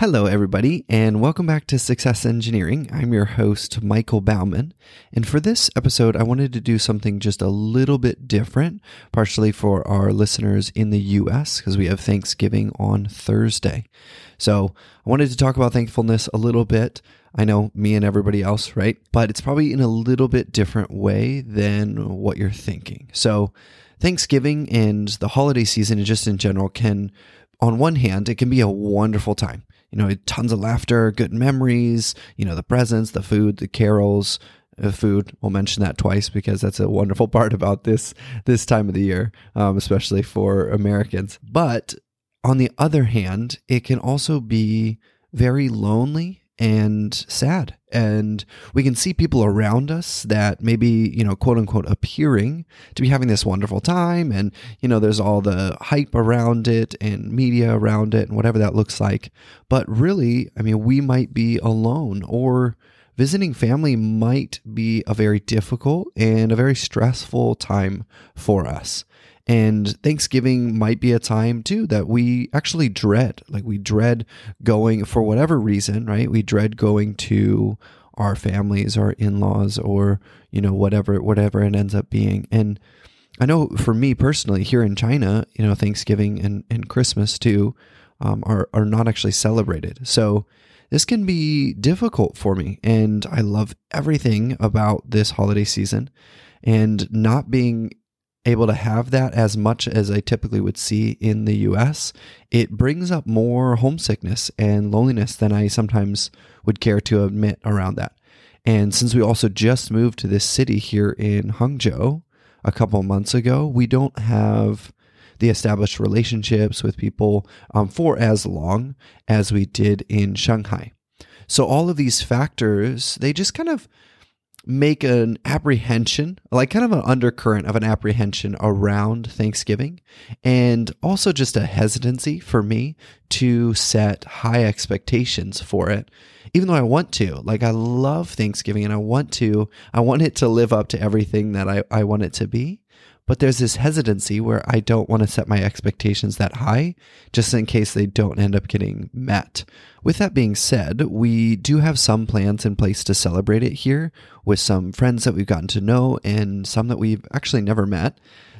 Hello, everybody, and welcome back to Success Engineering. I'm your host, Michael Bauman. And for this episode, I wanted to do something just a little bit different, partially for our listeners in the US, because we have Thanksgiving on Thursday. So I wanted to talk about thankfulness a little bit. I know me and everybody else, right? But it's probably in a little bit different way than what you're thinking. So, Thanksgiving and the holiday season, and just in general, can, on one hand, it can be a wonderful time you know, tons of laughter, good memories, you know, the presents, the food, the carols, the food. We'll mention that twice because that's a wonderful part about this this time of the year, um, especially for Americans. But on the other hand, it can also be very lonely and sad. And we can see people around us that maybe, you know, quote unquote, appearing to be having this wonderful time. And, you know, there's all the hype around it and media around it and whatever that looks like. But really, I mean, we might be alone or visiting family might be a very difficult and a very stressful time for us. And Thanksgiving might be a time too that we actually dread. Like we dread going for whatever reason, right? We dread going to our families, our in-laws, or you know whatever whatever it ends up being. And I know for me personally, here in China, you know Thanksgiving and, and Christmas too um, are are not actually celebrated. So this can be difficult for me, and I love everything about this holiday season. And not being able to have that as much as I typically would see in the US, it brings up more homesickness and loneliness than I sometimes would care to admit around that. And since we also just moved to this city here in Hangzhou a couple months ago, we don't have the established relationships with people um, for as long as we did in Shanghai. So all of these factors, they just kind of make an apprehension, like kind of an undercurrent of an apprehension around Thanksgiving, and also just a hesitancy for me to set high expectations for it. Even though I want to, like, I love Thanksgiving and I want to, I want it to live up to everything that I, I want it to be. But there's this hesitancy where I don't want to set my expectations that high just in case they don't end up getting met. With that being said, we do have some plans in place to celebrate it here with some friends that we've gotten to know and some that we've actually never met.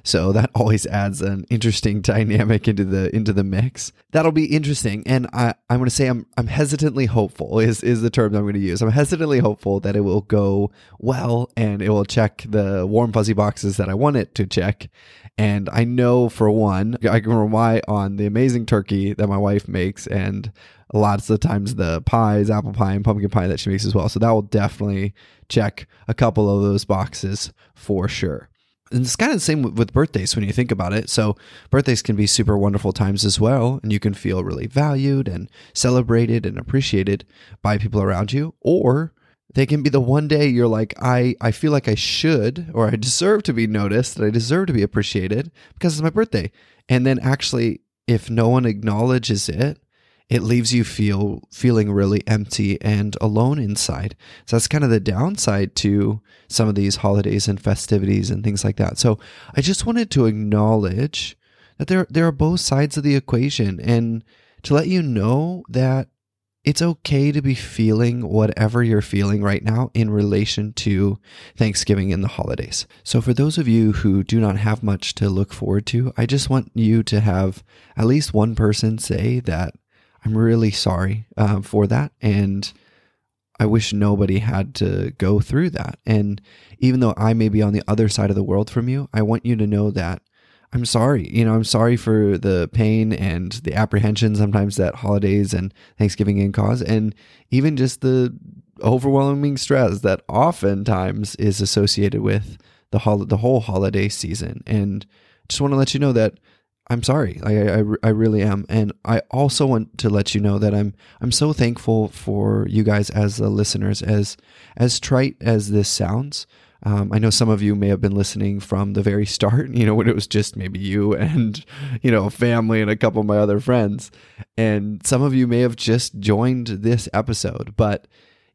So that always adds an interesting dynamic into the into the mix. That'll be interesting. And I, I'm gonna say I'm I'm hesitantly hopeful is is the term I'm gonna use. I'm hesitantly hopeful that it will go well and it will check the warm fuzzy boxes that I want it to check. And I know for one, I can rely on the amazing turkey that my wife makes and lots of times the pies, apple pie and pumpkin pie that she makes as well. So that will definitely check a couple of those boxes for sure. And it's kind of the same with birthdays when you think about it. So, birthdays can be super wonderful times as well, and you can feel really valued and celebrated and appreciated by people around you. Or they can be the one day you're like, I, I feel like I should or I deserve to be noticed, that I deserve to be appreciated because it's my birthday. And then actually, if no one acknowledges it, it leaves you feel feeling really empty and alone inside. So that's kind of the downside to some of these holidays and festivities and things like that. So I just wanted to acknowledge that there there are both sides of the equation and to let you know that it's okay to be feeling whatever you're feeling right now in relation to Thanksgiving and the holidays. So, for those of you who do not have much to look forward to, I just want you to have at least one person say that I'm really sorry uh, for that. And I wish nobody had to go through that. And even though I may be on the other side of the world from you, I want you to know that I'm sorry. You know, I'm sorry for the pain and the apprehension sometimes that holidays and Thanksgiving can cause, and even just the overwhelming stress that oftentimes is associated with the hol- the whole holiday season. And just want to let you know that I'm sorry. I, I, I really am. And I also want to let you know that I'm I'm so thankful for you guys as the listeners. As as trite as this sounds, um, I know some of you may have been listening from the very start. You know when it was just maybe you and you know family and a couple of my other friends, and some of you may have just joined this episode. But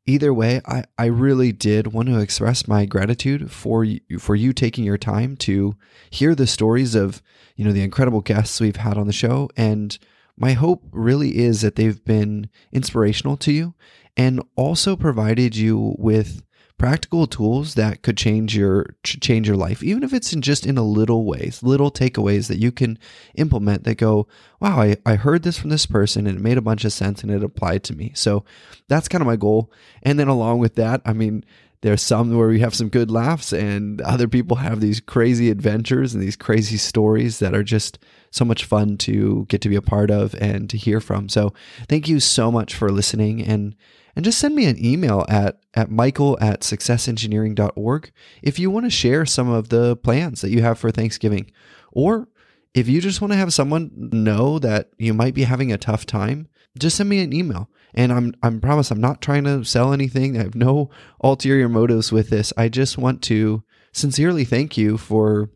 either way, I, I really did want to express my gratitude for you, for you taking your time to hear the stories of you know the incredible guests we've had on the show. And my hope really is that they've been inspirational to you and also provided you with practical tools that could change your change your life even if it's in just in a little ways little takeaways that you can implement that go wow I, I heard this from this person and it made a bunch of sense and it applied to me. So that's kind of my goal. And then along with that i mean there's some where we have some good laughs and other people have these crazy adventures and these crazy stories that are just so much fun to get to be a part of and to hear from. So thank you so much for listening and and just send me an email at, at michael at successengineering.org if you want to share some of the plans that you have for thanksgiving or if you just want to have someone know that you might be having a tough time just send me an email and I'm I'm promise I'm not trying to sell anything. I have no ulterior motives with this. I just want to sincerely thank you for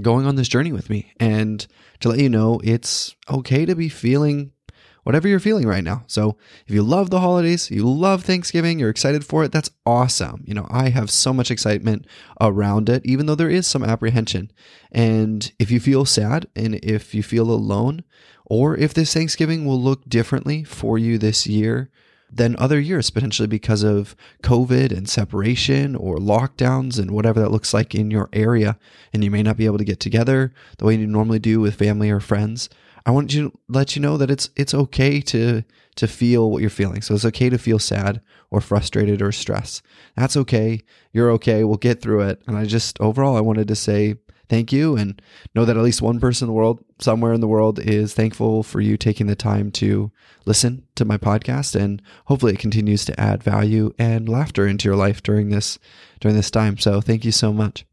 going on this journey with me and to let you know it's okay to be feeling whatever you're feeling right now. So, if you love the holidays, you love Thanksgiving, you're excited for it, that's awesome. You know, I have so much excitement around it, even though there is some apprehension. And if you feel sad and if you feel alone, or if this Thanksgiving will look differently for you this year than other years, potentially because of COVID and separation or lockdowns and whatever that looks like in your area, and you may not be able to get together the way you normally do with family or friends. I want to let you know that it's it's okay to to feel what you're feeling. So it's okay to feel sad or frustrated or stressed. That's okay. You're okay. We'll get through it. And I just overall I wanted to say thank you and know that at least one person in the world, somewhere in the world, is thankful for you taking the time to listen to my podcast. And hopefully it continues to add value and laughter into your life during this during this time. So thank you so much.